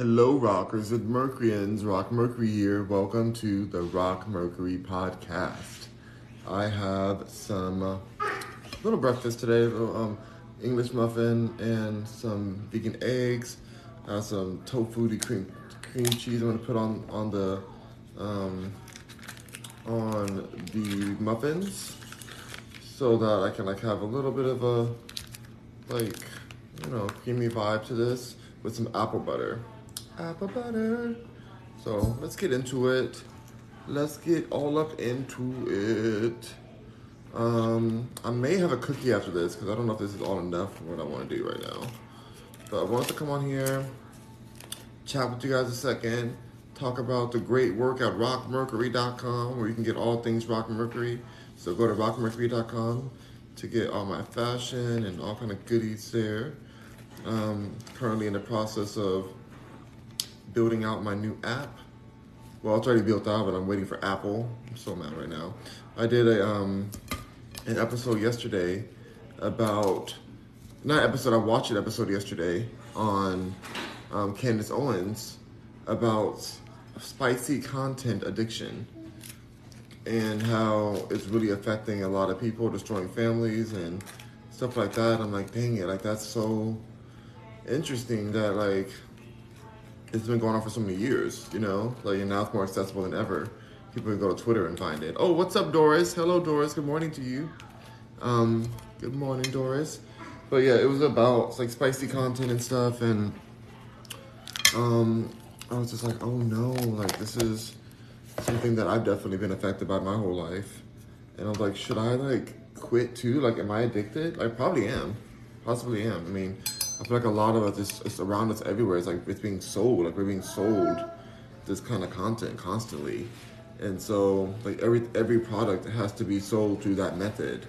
Hello, rockers and Mercuryans. Rock Mercury here. Welcome to the Rock Mercury podcast. I have some uh, little breakfast today, um, English muffin and some vegan eggs, uh, some tofu cream cream cheese. I'm gonna put on on the um, on the muffins so that I can like have a little bit of a like you know creamy vibe to this with some apple butter. Apple butter. So let's get into it. Let's get all up into it. Um, I may have a cookie after this because I don't know if this is all enough for what I want to do right now. But I wanted to come on here, chat with you guys a second, talk about the great work at rockmercury.com where you can get all things Rock Mercury. So go to rockmercury.com to get all my fashion and all kind of goodies there. Um, currently in the process of building out my new app. Well, it's already built out, but I'm waiting for Apple. I'm so mad right now. I did a um, an episode yesterday about not episode. I watched an episode yesterday on um, Candace Owens about spicy content addiction and how it's really affecting a lot of people, destroying families and stuff like that. I'm like, dang it, like that's so interesting that like it's been going on for so many years, you know, like and now it's more accessible than ever. People can go to Twitter and find it. Oh, what's up, Doris? Hello, Doris. Good morning to you. Um, good morning, Doris. But yeah, it was about like spicy content and stuff, and um, I was just like, oh no, like this is something that I've definitely been affected by my whole life, and I was like, should I like quit too? Like, am I addicted? I probably am, possibly am. I mean, I feel like a lot of it is it's around us everywhere. It's like it's being sold, like we're being sold this kind of content constantly, and so like every every product has to be sold through that method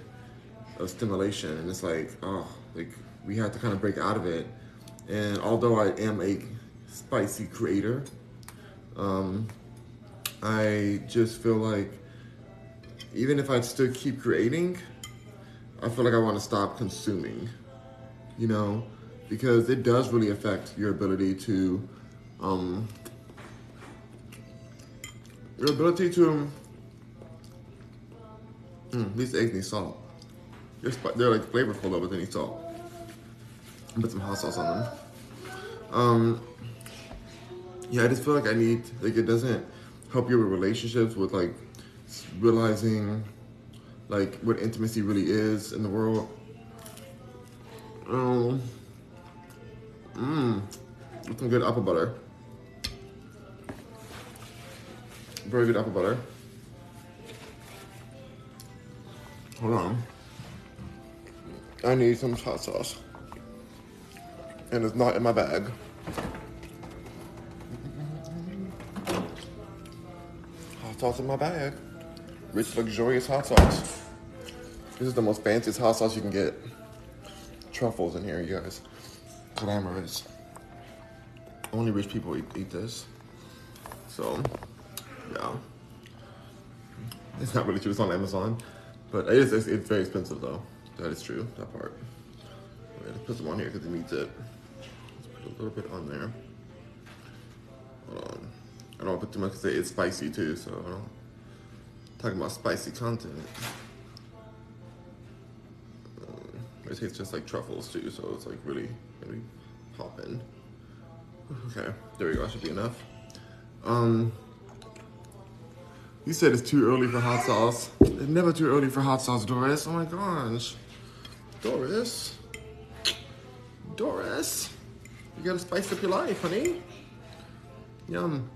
of stimulation, and it's like oh, like we have to kind of break out of it. And although I am a spicy creator, um, I just feel like even if I still keep creating, I feel like I want to stop consuming. You know, because it does really affect your ability to um, your ability to mm, these eggs need salt. They're, they're like flavorful though, but they need salt. Put some hot sauce on them. Um, yeah, I just feel like I need like it doesn't help you with relationships with like realizing like what intimacy really is in the world. Um, Mmm, some good apple butter. Very good apple butter. Hold on. I need some hot sauce. And it's not in my bag. Hot sauce in my bag. Rich, luxurious hot sauce. This is the most fanciest hot sauce you can get. Truffles in here, you guys glamorous. Only rich people eat, eat this. So, yeah. It's not really true. It's on Amazon, but it is. It's, it's very expensive though. That is true. That part. Let's put some on here because it needs it. Let's put a little bit on there. Hold on. I don't want to put too much because it's spicy too. So I don't. Talking about spicy content. It tastes just like truffles too, so it's like really, really popping. Okay, there we go. That should be enough. Um, you said it's too early for hot sauce. It's never too early for hot sauce, Doris. Oh my gosh, Doris, Doris, you gotta spice up your life, honey. Yum.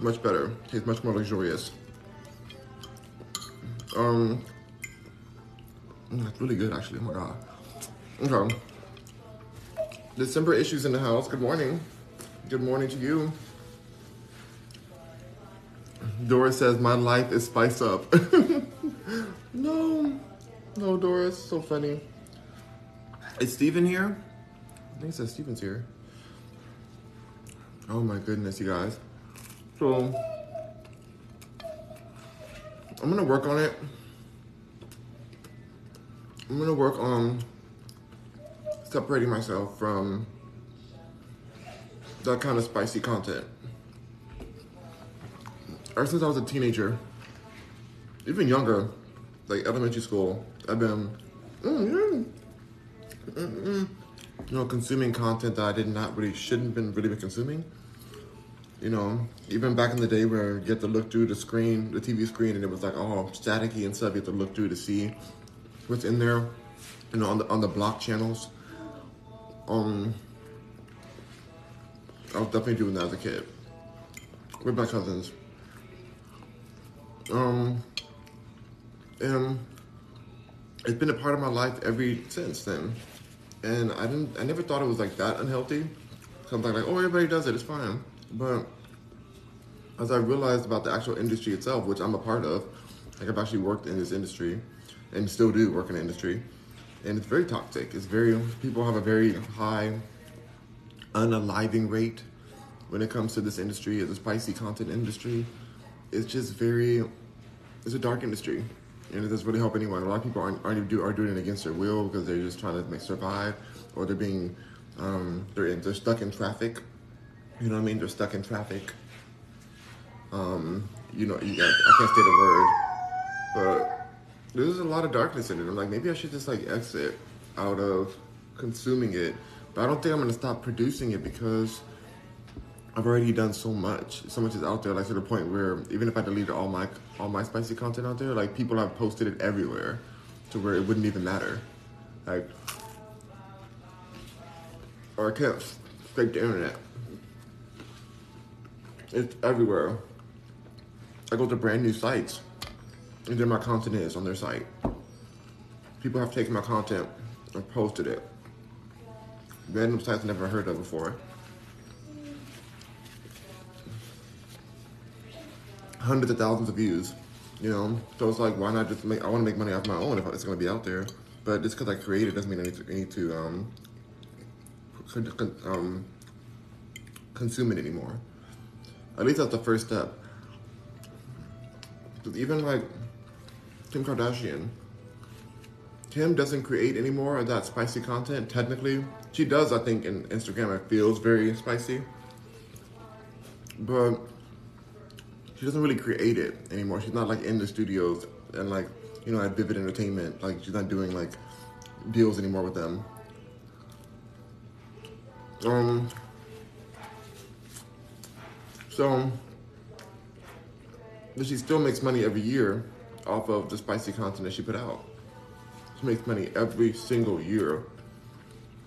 Much better. Tastes much more luxurious. Um, that's really good, actually. Oh my god. Okay. December issues in the house. Good morning. Good morning to you. Doris says, My life is spiced up. no. No, Doris. So funny. Is Steven here? I think it says Steven's here. Oh my goodness, you guys. So, I'm gonna work on it. I'm gonna work on separating myself from that kind of spicy content. Ever since I was a teenager, even younger, like elementary school, I've been, mm, mm, mm, mm, you know, consuming content that I did not really, shouldn't been really been consuming. You know, even back in the day where you get to look through the screen, the TV screen, and it was like all staticky and stuff. You have to look through to see what's in there. You know, on the on the block channels. Um, I was definitely doing that as a kid with my cousins. Um, and it's been a part of my life every since then. And I didn't, I never thought it was like that unhealthy. Something like, oh, everybody does it, it's fine. But as I realized about the actual industry itself, which I'm a part of, like I've actually worked in this industry and still do work in the industry, and it's very toxic. It's very, people have a very high unaliving rate when it comes to this industry, the spicy content industry. It's just very, it's a dark industry. And it doesn't really help anyone. A lot of people aren't, aren't do, are doing it against their will because they're just trying to make survive, or they're being, um, they're in, they're stuck in traffic. You know what I mean? They're stuck in traffic. Um, you know, you got, I can't say the word, but there's a lot of darkness in it. I'm like, maybe I should just like exit out of consuming it. But I don't think I'm gonna stop producing it because I've already done so much. So much is out there, like to the point where even if I deleted all my all my spicy content out there, like people have posted it everywhere, to where it wouldn't even matter. Like, or I can't scrape the internet. It's everywhere. I go to brand new sites, and there my content is on their site. People have taken my content and posted it. Random sites I never heard of before. Hundreds of thousands of views, you know. So it's like, why not just make? I want to make money off my own if it's going to be out there. But just because I created doesn't mean I need to, I need to um, um, consume it anymore. At least that's the first step. Because even like Kim Kardashian, Kim doesn't create anymore of that spicy content. Technically, she does. I think in Instagram it feels very spicy, but she doesn't really create it anymore. She's not like in the studios and like you know at Vivid Entertainment. Like she's not doing like deals anymore with them. Um. So, but she still makes money every year off of the spicy content that she put out. She makes money every single year,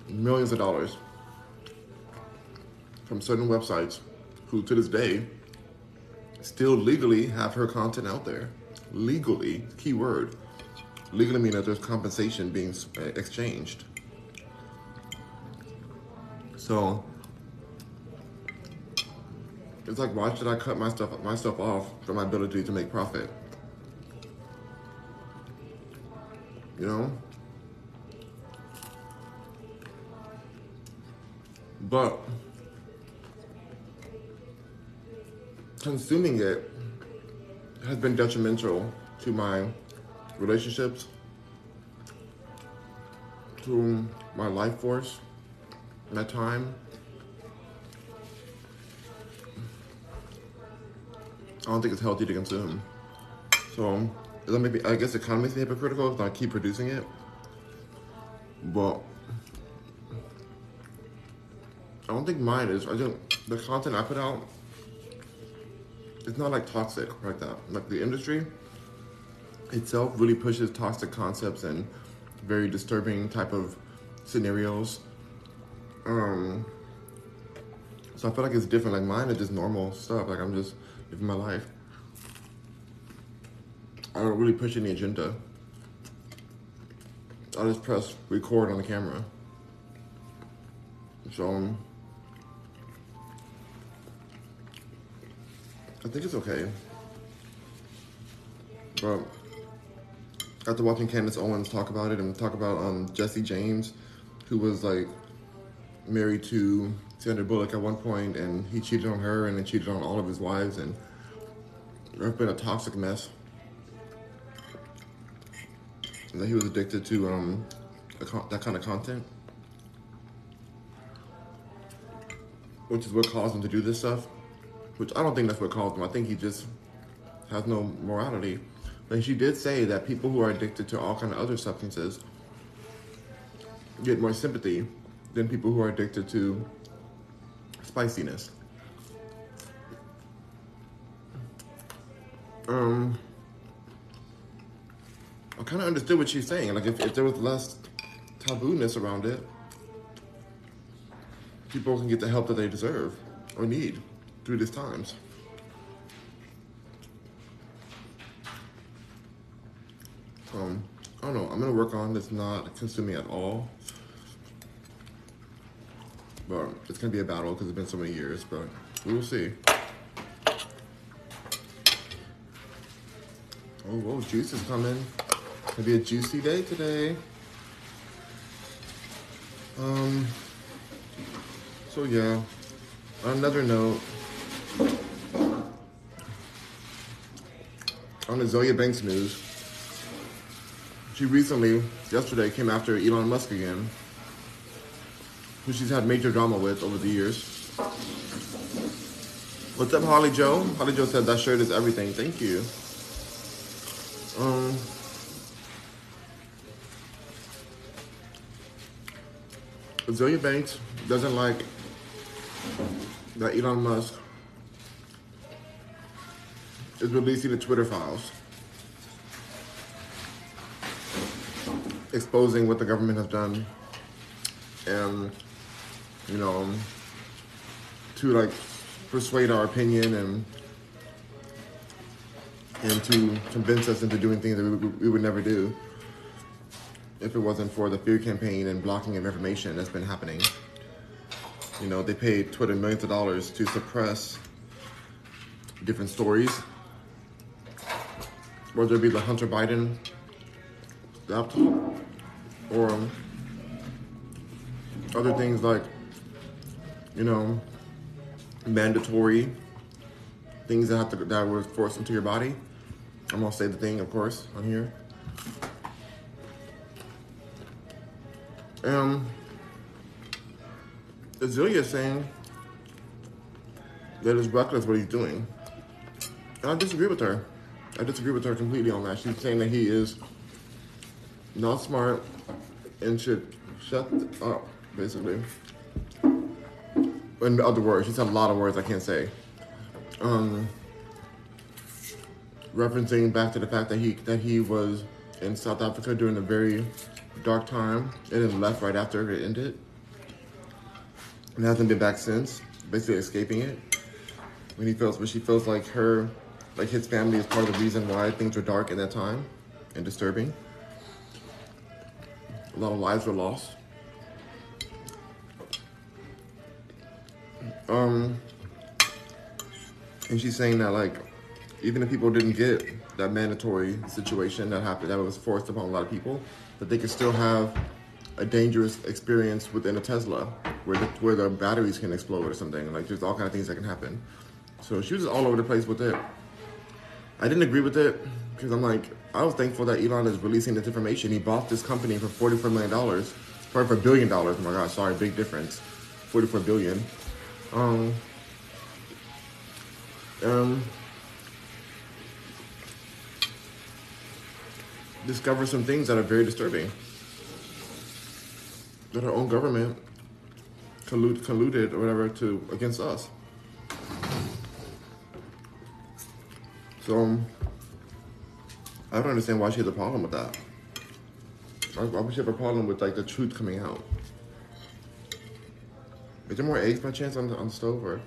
millions of dollars from certain websites who, to this day, still legally have her content out there. Legally, key word. Legally mean that there's compensation being uh, exchanged. So it's like, why should I cut my stuff myself off from my ability to make profit? You know? But consuming it has been detrimental to my relationships, to my life force, my time. I don't think it's healthy to consume. So, that maybe I guess me hypocritical if I keep producing it. But I don't think mine is. I think the content I put out, it's not like toxic like that. Like the industry itself really pushes toxic concepts and very disturbing type of scenarios. Um, so I feel like it's different. Like mine is just normal stuff. Like I'm just living my life. I don't really push any agenda. I just press record on the camera. So um, I think it's okay. But after watching Candace Owens talk about it and talk about um, Jesse James, who was like married to Sandra Bullock at one point, and he cheated on her and then cheated on all of his wives, and it's been a toxic mess. And that he was addicted to um, that kind of content. which is what caused him to do this stuff. Which I don't think that's what caused him. I think he just has no morality. But she did say that people who are addicted to all kind of other substances get more sympathy than people who are addicted to spiciness. Um, I kind of understood what she's saying. Like, if, if there was less tabooness around it, people can get the help that they deserve or need through these times. Um, I don't know. I'm gonna work on this not consuming at all. But it's gonna be a battle because it's been so many years. But we will see. Oh, whoa, juice is coming. Gonna be a juicy day today. Um. So yeah. On another note, on the Azealia Banks news, she recently, yesterday, came after Elon Musk again, who she's had major drama with over the years. What's up, Holly Joe? Holly Joe said that shirt is everything. Thank you. Um. Banks doesn't like that Elon Musk is releasing the Twitter files, exposing what the government has done, and you know, to like persuade our opinion and and to convince us into doing things that we, we would never do if it wasn't for the fear campaign and blocking of information that's been happening. You know, they paid Twitter millions of dollars to suppress different stories, whether it be the Hunter Biden laptop or other things like, you know, mandatory things that have to that were forced into your body. I'm gonna say the thing, of course, on here. Um, Azealia is saying that it's reckless what he's doing. And I disagree with her. I disagree with her completely on that. She's saying that he is not smart and should shut up, basically. In other words, she said a lot of words I can't say. Um, referencing back to the fact that he that he was in South Africa during a very dark time and then left right after it ended and hasn't been back since, basically escaping it. When he feels, when she feels like her, like his family is part of the reason why things were dark in that time and disturbing. A lot of lives were lost. Um, and she's saying that like, even if people didn't get that mandatory situation that happened, that was forced upon a lot of people, that they could still have a dangerous experience within a Tesla where the, where the batteries can explode or something. Like there's all kind of things that can happen. So she was all over the place with it. I didn't agree with it because I'm like, I was thankful that Elon is releasing this information. He bought this company for $44 million, sorry, for a billion dollars. Oh my gosh, sorry, big difference. 44 billion. Um, um, discover some things that are very disturbing. That our own government collude, colluded or whatever to against us. So um, I don't understand why she has a problem with that. Why, why would she have a problem with like the truth coming out? Is there more eggs by chance on the on the stove or?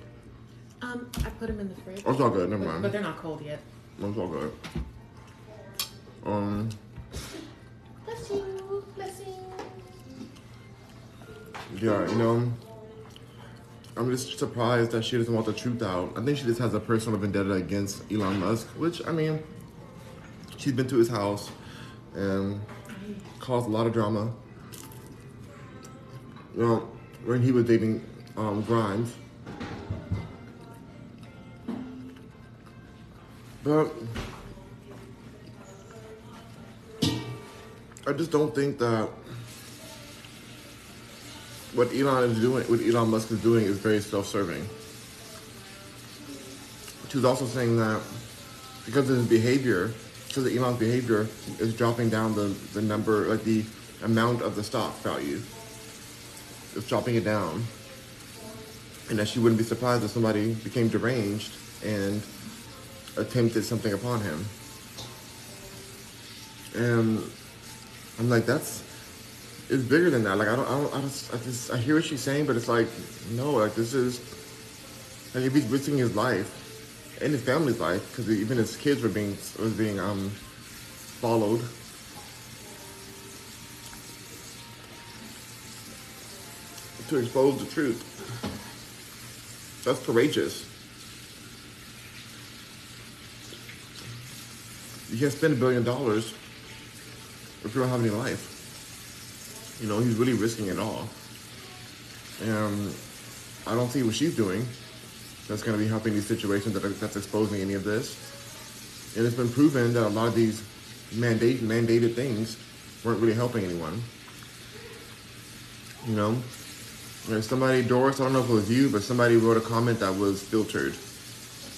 Um, I put them in the fridge. Oh, it's all good. Never but, mind. but they're not cold yet. It's all good. Um. Bless you. Bless you. Yeah, you know, I'm just surprised that she doesn't want the truth out. I think she just has a personal vendetta against Elon Musk, which, I mean, she's been to his house and caused a lot of drama. You know, when he was dating um, Grimes. But I just don't think that what Elon is doing, what Elon Musk is doing, is very self-serving. She was also saying that because of his behavior, because of Elon's behavior, is dropping down the, the number, like the amount of the stock value. It's dropping it down. And that she wouldn't be surprised if somebody became deranged and attempted something upon him. And I'm like, that's it's bigger than that. Like I don't, I don't, I just, I just, I hear what she's saying, but it's like, no, like this is, like if he's risking his life and his family's life, because even his kids were being, was being um followed. To expose the truth. That's courageous. You can't spend a billion dollars if you don't have any life. You know, he's really risking it all. And I don't see what she's doing that's going to be helping these situations that are, that's exposing any of this. And it's been proven that a lot of these mandate, mandated things weren't really helping anyone. You know, somebody, Doris, I don't know if it was you, but somebody wrote a comment that was filtered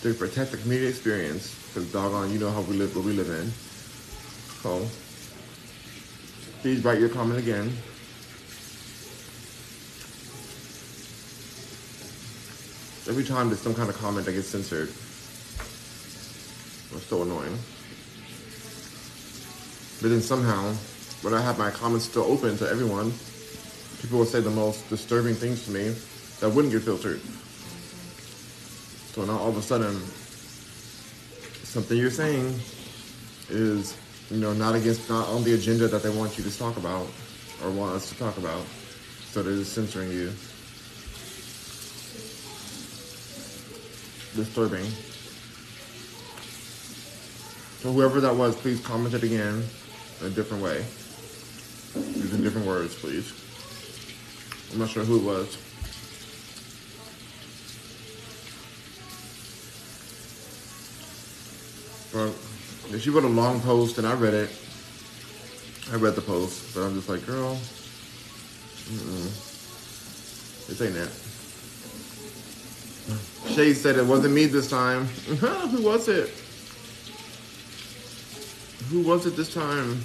to protect the community experience. Because doggone, you know how we live, what we live in. So, please write your comment again. Every time there's some kind of comment that gets censored. It's so annoying. But then somehow, when I have my comments still open to everyone, people will say the most disturbing things to me that wouldn't get filtered. So now all of a sudden, something you're saying is, you know, not against, not on the agenda that they want you to talk about or want us to talk about. So they're just censoring you. Disturbing. So whoever that was, please comment it again in a different way. Using different words, please. I'm not sure who it was. But she wrote a long post and I read it. I read the post, but I'm just like, girl, mm-mm. this ain't it. Shay said it wasn't me this time. Who was it? Who was it this time?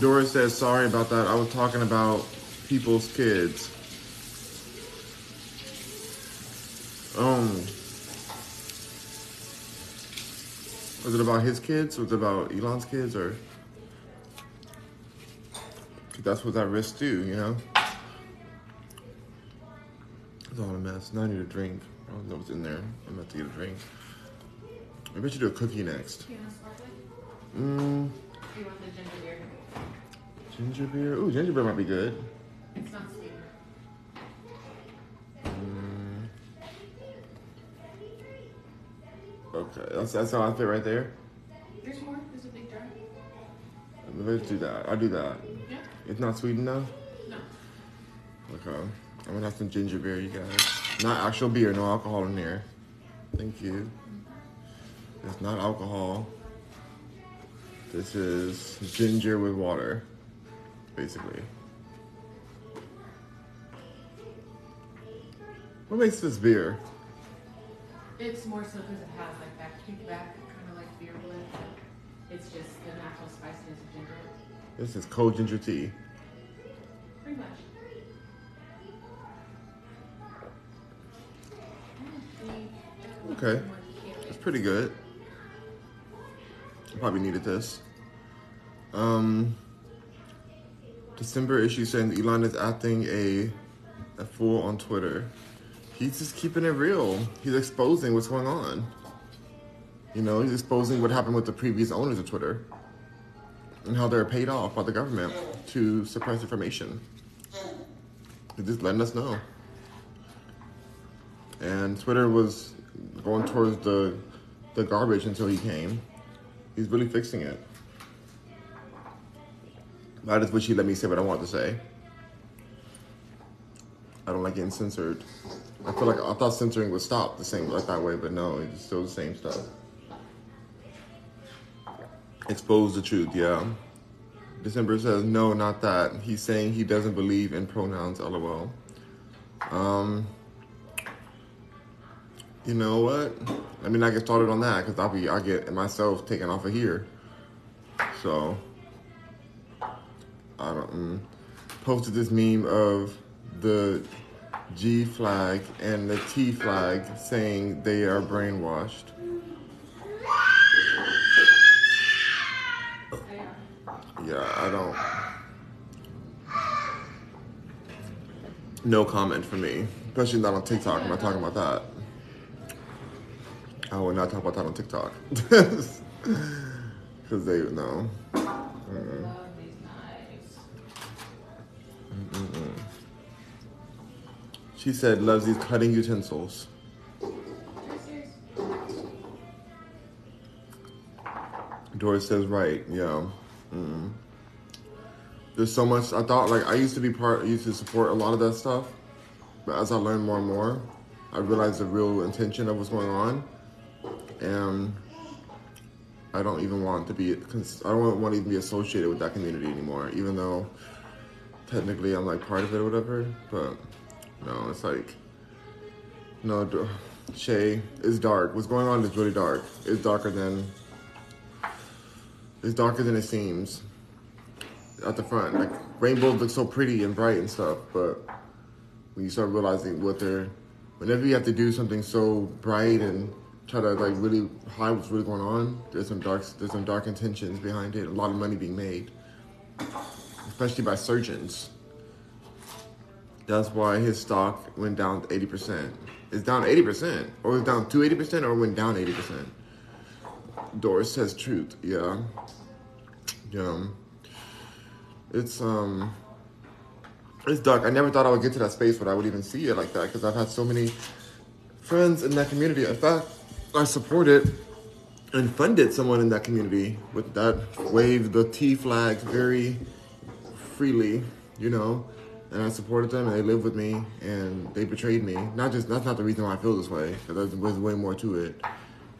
Doris says, sorry about that. I was talking about people's kids. Um, was it about his kids? Was it about Elon's kids? Or that's what that risk do, you know? It's all a mess. Now I need a drink. I don't know what's in there. I'm about to get a drink. Maybe I should do a cookie next. Do you want sparkling? Mmm, Do you want the ginger beer? Ginger beer. Ooh, ginger beer might be good. It's not sweet. Mm. Okay, that's, that's how I fit right there. There's more. There's a big jar. Let's do that. I'll do that. Yeah? It's not sweet enough? No. Okay. I'm gonna have some ginger beer, you guys. Not actual beer, no alcohol in there. Thank you. It's not alcohol. This is ginger with water, basically. What makes this beer? It's more so because it has like that kickback, kind of like beer blend. It's just the natural spiciness of ginger. This is cold ginger tea. Pretty much. Okay. It's pretty good. I probably needed this. Um, December issue saying Elon is acting a a fool on Twitter. He's just keeping it real. He's exposing what's going on. You know, he's exposing what happened with the previous owners of Twitter and how they're paid off by the government to suppress information. He's just letting us know. And Twitter was going towards the the garbage until he came. He's really fixing it. I just wish he let me say what I want to say. I don't like getting censored. I feel like I thought censoring would stop the same like that way, but no, it's still the same stuff. Expose the truth, yeah. December says, no, not that. He's saying he doesn't believe in pronouns, lol. Um, you know what? I mean, I get started on that because I'll be, I get myself taken off of here. So, I don't, mm, posted this meme of the G flag and the T flag saying they are brainwashed. Yeah, I don't. No comment for me, especially not on TikTok. I'm not talking about that. I would not talk about that on TikTok because they know. Mm-mm. She said loves these cutting utensils. Doris says right. Yeah. Mm. There's so much. I thought like I used to be part. I used to support a lot of that stuff, but as I learned more and more, I realized the real intention of what's going on, and I don't even want to be. I don't want to even be associated with that community anymore. Even though technically I'm like part of it or whatever, but no, it's like no. Shay, it's dark. What's going on is really dark. It's darker than it's darker than it seems at the front. Like rainbows look so pretty and bright and stuff, but when you start realizing what they're, whenever you have to do something so bright and try to like really hide what's really going on, there's some dark, there's some dark intentions behind it. A lot of money being made, especially by surgeons. That's why his stock went down 80%. It's down 80%, or it's down to 80%, or went down 80%. Doris says truth. Yeah. Yeah. It's um it's dark. I never thought I would get to that space where I would even see it like that because I've had so many friends in that community. In fact, I supported and funded someone in that community with that waved the T flag very freely, you know. And I supported them, and they lived with me, and they betrayed me. Not just that's not the reason why I feel this way, there's way more to it.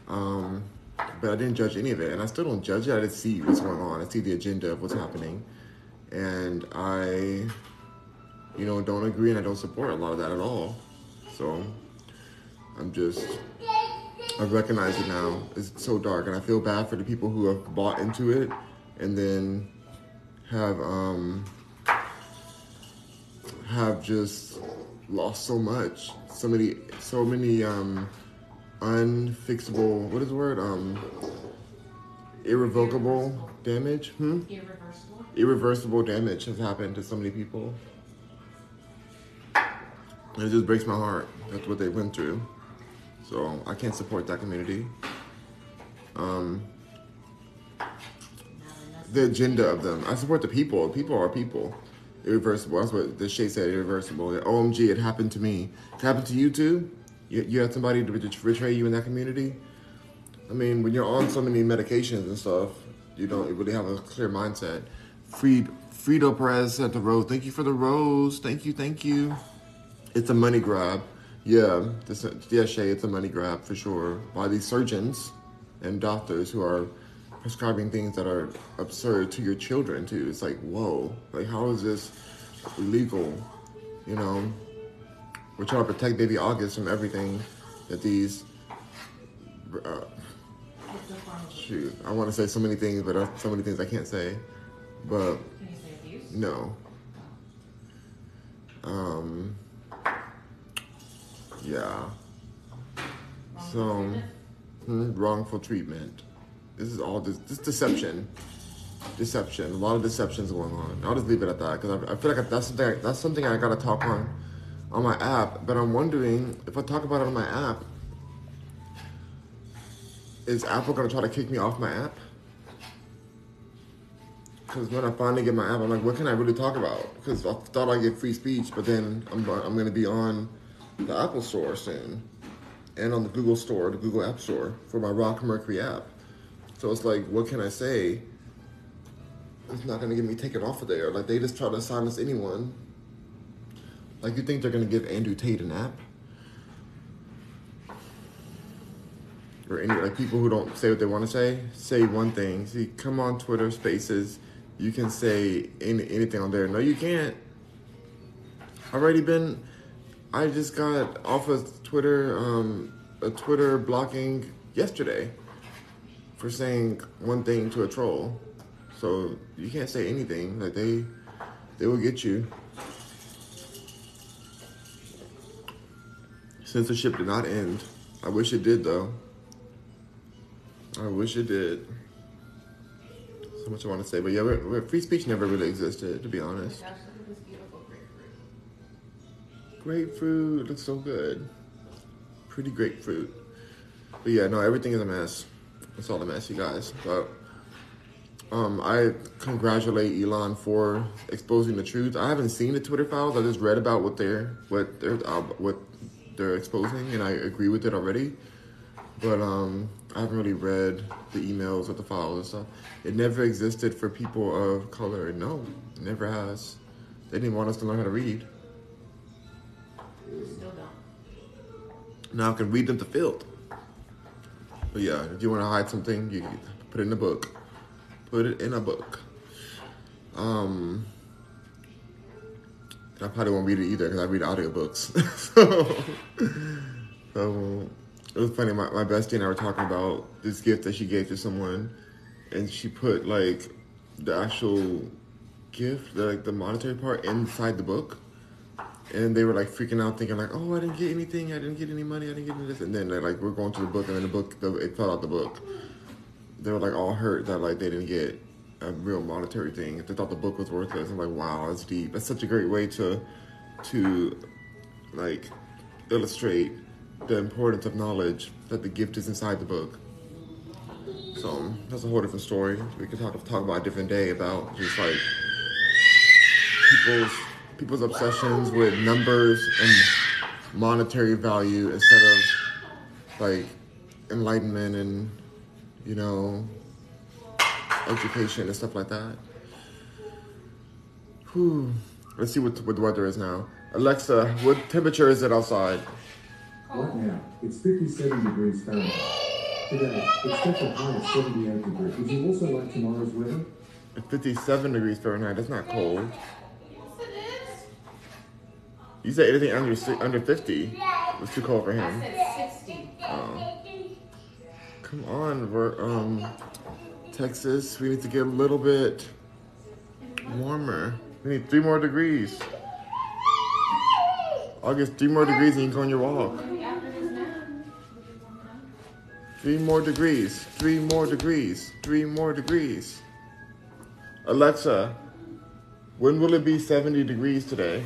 Um, but I didn't judge any of it, and I still don't judge it. I just see what's going on. I see the agenda of what's happening, and I, you know, don't agree and I don't support a lot of that at all. So I'm just, I recognize it now. It's so dark, and I feel bad for the people who have bought into it, and then have um have just lost so much, so many, so many um unfixable. What is the word? Um, irrevocable damage. Hmm. Irreversible. Irreversible damage has happened to so many people. It just breaks my heart. That's what they went through. So I can't support that community. Um, Now they know the agenda of them. I support the people. People are people. Irreversible. That's what the Shay said. Irreversible. OMG, it happened to me. It happened to you too. You, you had somebody to betray you in that community. I mean, when you're on so many medications and stuff, you don't really have a clear mindset. Freed Frito Perez sent the rose. Thank you for the rose. Thank you. Thank you. It's a money grab. Yeah, this, yeah, Shay. It's a money grab for sure by these surgeons and doctors who are prescribing things that are absurd to your children too. It's like, whoa, like how is this illegal? You know, we're trying to protect baby August from everything that these. Uh, It's a form of shoot, I want to say so many things, but uh, so many things I can't say. But Can you say abuse? no. Um. Yeah. Wrongful So. treatment? Hmm, wrongful treatment. This is all this deception. Deception. A lot of deceptions going on. I'll just leave it at that because I, I feel like that's something. That's something I gotta talk on on my app. But I'm wondering if I talk about it on my app, is Apple gonna try to kick me off my app? Because when I finally get my app, I'm like, what can I really talk about? Because I thought I'd get free speech, but then I'm I'm gonna be on the Apple Store soon and on the Google Store, the Google App Store for my Rock Mercury app. So it's like, what can I say? It's not gonna get me taken off of there. Like they just try to silence anyone. Like you think they're gonna give Andrew Tate an app? Or any like people who don't say what they want to say, say one thing. See, come on Twitter Spaces, you can say any, anything on there. No, you can't. Already been. I just got off of Twitter, um, a Twitter blocking yesterday for saying one thing to a troll. So you can't say anything. Like they, they will get you. Censorship did not end. I wish it did though. I wish it did. So much I want to say, but yeah, we're, we're- free speech never really existed, to be honest. Grapefruit looks so good. Pretty grapefruit. But yeah, no, everything is a mess. It's all a mess, you guys. But um, I congratulate Elon for exposing the truth. I haven't seen the Twitter files. I just read about what they're what they're uh, what they're exposing, and I agree with it already. But um, I haven't really read the emails or the files and stuff. It never existed for people of color. No, it never has. They didn't want us to learn how to read. Now I can read them to filth. But yeah, if you want to hide something, you put it in a book. Put it in a book. Um, I probably won't read it either because I read audiobooks. so, so it was funny. My, my bestie and I were talking about this gift that she gave to someone, and she put like the actual gift, the, like the monetary part, inside the book and they were like freaking out, thinking like, "Oh, I didn't get anything. I didn't get any money. I didn't get any this." And then they're like, "We're going to the book," and then the book, the, it fell out the book. They were like all hurt that like they didn't get a real monetary thing. They thought the book was worthless. I'm like, wow, that's deep. That's such a great way to to like illustrate the importance of knowledge that the gift is inside the book. So that's a whole different story. We could talk talk about a different day about just like people's people's obsessions with numbers and monetary value instead of like enlightenment and you know education and stuff like that. Whew. Let's see what, what the weather is now. Alexa, what temperature is it outside? Right now, it's 57 degrees Fahrenheit. Today, expect a high of 78 degrees. Would you also like tomorrow's weather? It's 57 degrees Fahrenheit. That's not cold. You said anything under under 50 was too cold for him. said 60. Oh. Come on, we're, um, Texas. We need to get a little bit warmer. We need three more degrees. August, three more degrees and you can go on your walk. Three more degrees. Three more degrees. Three more degrees. Alexa, when will it be 70 degrees today?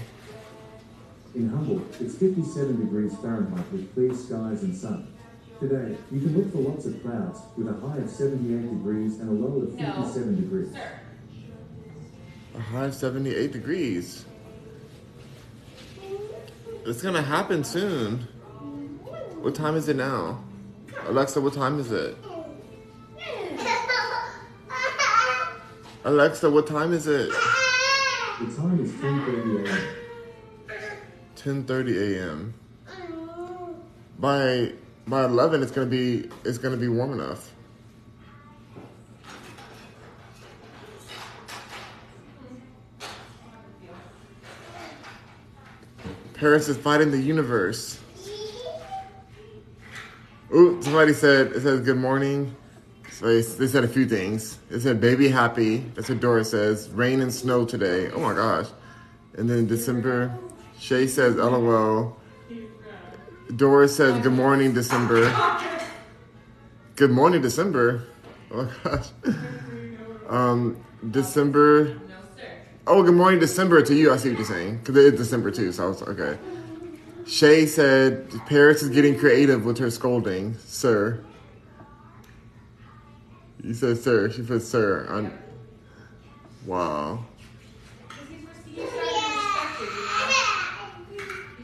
In Humboldt, it's 57 degrees Fahrenheit with clear skies and sun. Today, you can look for lots of clouds with a high of 78 degrees and a low of No. 57 degrees. Sir. A high of 78 degrees. It's gonna happen soon. What time is it now? Alexa, what time is it? Alexa, what time is it? The time is 10.30 a.m. 10:30 a.m. By by 11 it's to be it's to be warm enough. Paris is fighting the universe. Ooh, somebody said it says good morning. So they, they said a few things. It said baby happy. That's what Dora says. Rain and snow today. Oh my gosh. And then December, Shay says LOL. Doris says good morning December. Good morning December. Oh gosh. Um, December. Oh, good morning December to you. I see what you're saying because it is December too. So I was okay. Shay said Paris is getting creative with her scolding, sir. You said sir. She put sir on. Wow. Because he's, he's gotta be respected, you know?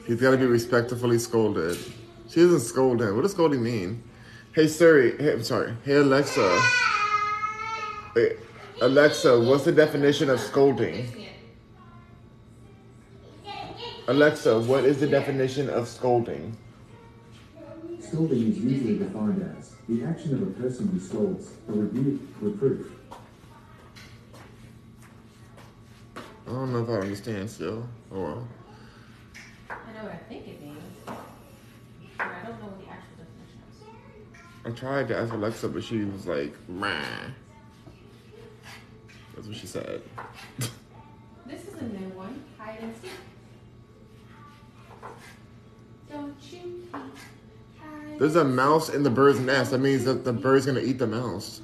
He's got to be respectfully scolded. She doesn't scold him. What does scolding mean? Hey Siri. Hey, I'm sorry. Hey Alexa. Hey, Alexa, what's the definition of scolding? Alexa, what is the definition of scolding? Scolding is usually defined as the action of a person who scolds, a rebuke, reproof. I don't know if I understand still. Oh well. I know what I think it means, but I don't know what the actual definition is. I tried to ask Alexa, but she was like, "Meh." That's what she said. This is a new one. Hide and seek. Don't you peek. Hide There's a mouse in the bird's nest. That means that the bird's gonna eat the mouse.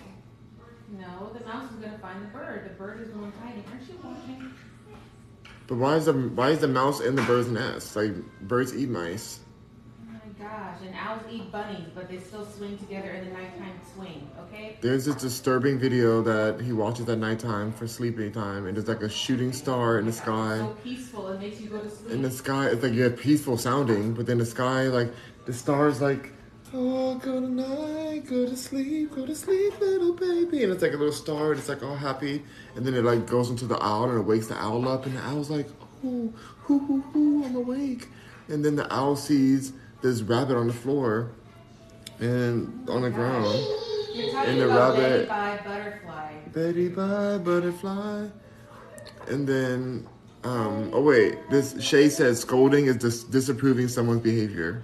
seek. No, the mouse is gonna find the bird. The bird is the one hiding. Aren't you watching? But why is the why is the mouse in the bird's nest? Like birds eat mice. Oh my gosh. And owls eat bunnies, but they still swing together in the nighttime swing. Okay. There's this disturbing video that he watches at nighttime for sleeping time, and there's like a shooting star in the sky. So peaceful. It makes you go to sleep. In the sky, it's like yeah, peaceful sounding, but then the sky, like the stars, like oh, go to night, go to sleep, go to sleep, little baby, and it's like a little star, and it's like all happy, and then it like goes into the owl and it wakes the owl up, and the owl's like, oh, hoo hoo hoo, I'm awake, and then the owl sees this rabbit on the floor, and on the ground. And the rabbit- Betty by Butterfly. Betty by butterfly. And then, um, oh wait, this Shay says scolding is dis- disapproving someone's behavior.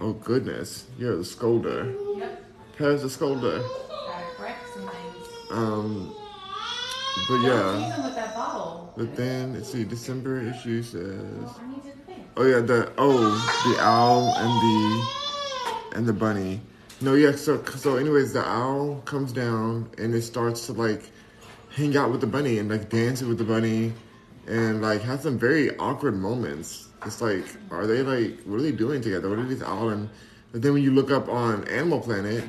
Oh goodness, you're a scolder. Yep. Paris a scolder. Gotta correct some things. Um, but yeah. with that. But then, let's see, December issue says. I need you to think. Oh yeah, the oh the owl and the and the bunny. No, yeah. So so anyways, the owl comes down and it starts to like hang out with the bunny and like dance with the bunny and like have some very awkward moments. It's like, are they like what are they doing together? What are these owl and but then when you look up on Animal Planet,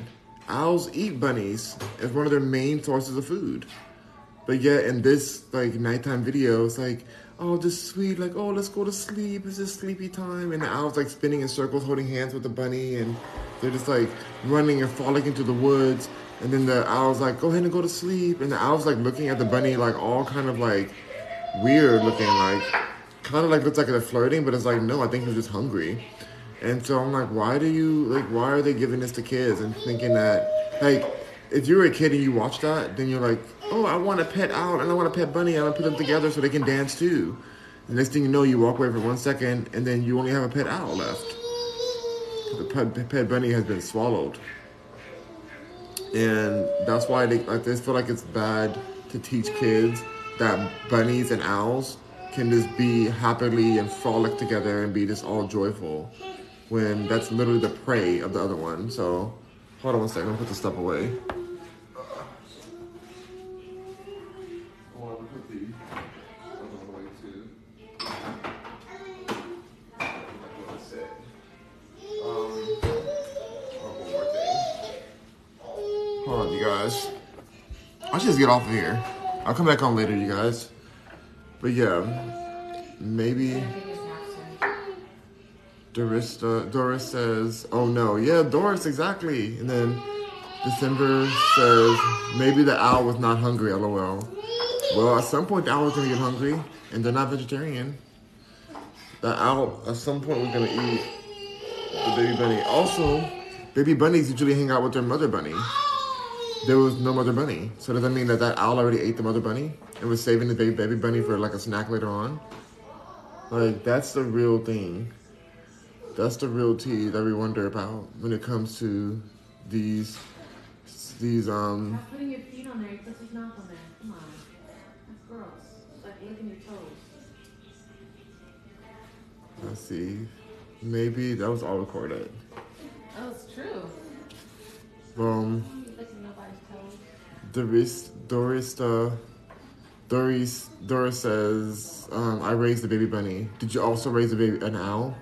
owls eat bunnies as one of their main sources of food. But yet in this like nighttime video, it's like, oh, just sweet, like, oh, let's go to sleep. It's just sleepy time. And the owl's like spinning in circles, holding hands with the bunny, and they're just like running and falling into the woods. And then the owl's like, go ahead and go to sleep. And the owl's like looking at the bunny, like all kind of like weird looking, like kind of like looks like they're flirting, but it's like, no, I think he's just hungry. And so I'm like, why do you like? Why are they giving this to kids and thinking that like, if you were a kid and you watch that, then you're like, oh, I want a pet owl and I want a pet bunny. And I put them together so they can dance too. The next thing you know, you walk away for one second and then you only have a pet owl left. The pet, pet bunny has been swallowed, and that's why they like. They feel like it's bad to teach kids that bunnies and owls can just be happily and frolic together and be just all joyful when that's literally the prey of the other one. So, hold on one second, I'll put the stuff away. Hold on, you guys. I should just get off of here. I'll come back on later, you guys. But yeah, maybe. Doris, uh, Doris says, "Oh no, yeah, Doris, exactly." And then December says, "Maybe the owl was not hungry." LOL. Well, at some point the owl was gonna get hungry, and they're not vegetarian. The owl at some point was gonna eat the baby bunny. Also, baby bunnies usually hang out with their mother bunny. There was no mother bunny, so does that mean that that owl already ate the mother bunny and was saving the baby baby bunny for like a snack later on? Like that's the real thing. That's the real tea that we wonder about when it comes to these these um Stop putting your feet on there. You put your mouth on there. Come on. That's gross. It's like licking your toes. let's see. Maybe that was all recorded. That was true. Um Doris Doris uh Doris Doris says, um, I raised a baby bunny. Did you also raise a baby an owl?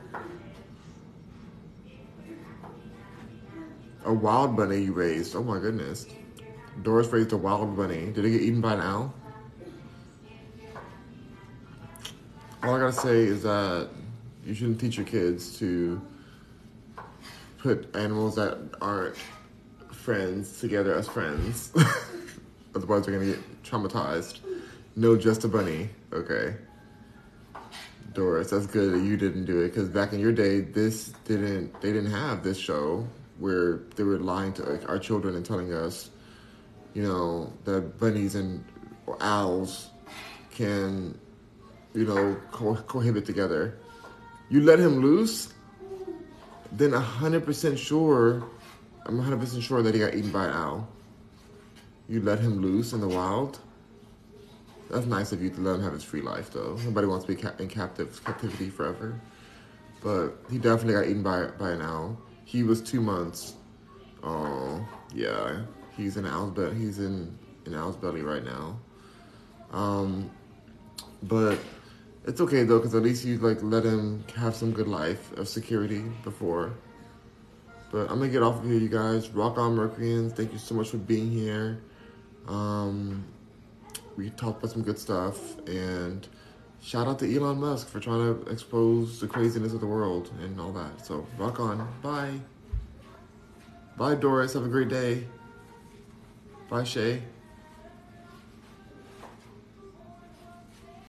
A wild bunny you raised. Oh my goodness. Doris raised a wild bunny. Did it get eaten by an owl? All I gotta say is that you shouldn't teach your kids to put animals that aren't friends together as friends. Otherwise, they're gonna get traumatized. No, just a bunny. Okay. Doris, that's good that you didn't do it because back in your day, this didn't. They didn't have this show where they were lying to like, our children and telling us, you know, that bunnies and owls can, you know, co- cohabit together. You let him loose, then hundred percent sure, I'm hundred percent sure that he got eaten by an owl. You let him loose in the wild. That's nice of you to let him have his free life, though. Nobody wants to be ca- in captive captivity forever. But he definitely got eaten by by an owl. He was two months. Oh yeah, he's in owl's belly. He's in in owl's belly right now. Um, but it's okay though, because at least you like let him have some good life of security before. But I'm gonna get off of here, you guys. Rock on, Mercuryans. Thank you so much for being here. Um, we talked about some good stuff, and shout out to Elon Musk for trying to expose the craziness of the world and all that. So rock on. Bye. Bye, Doris. Have a great day. Bye, Shay.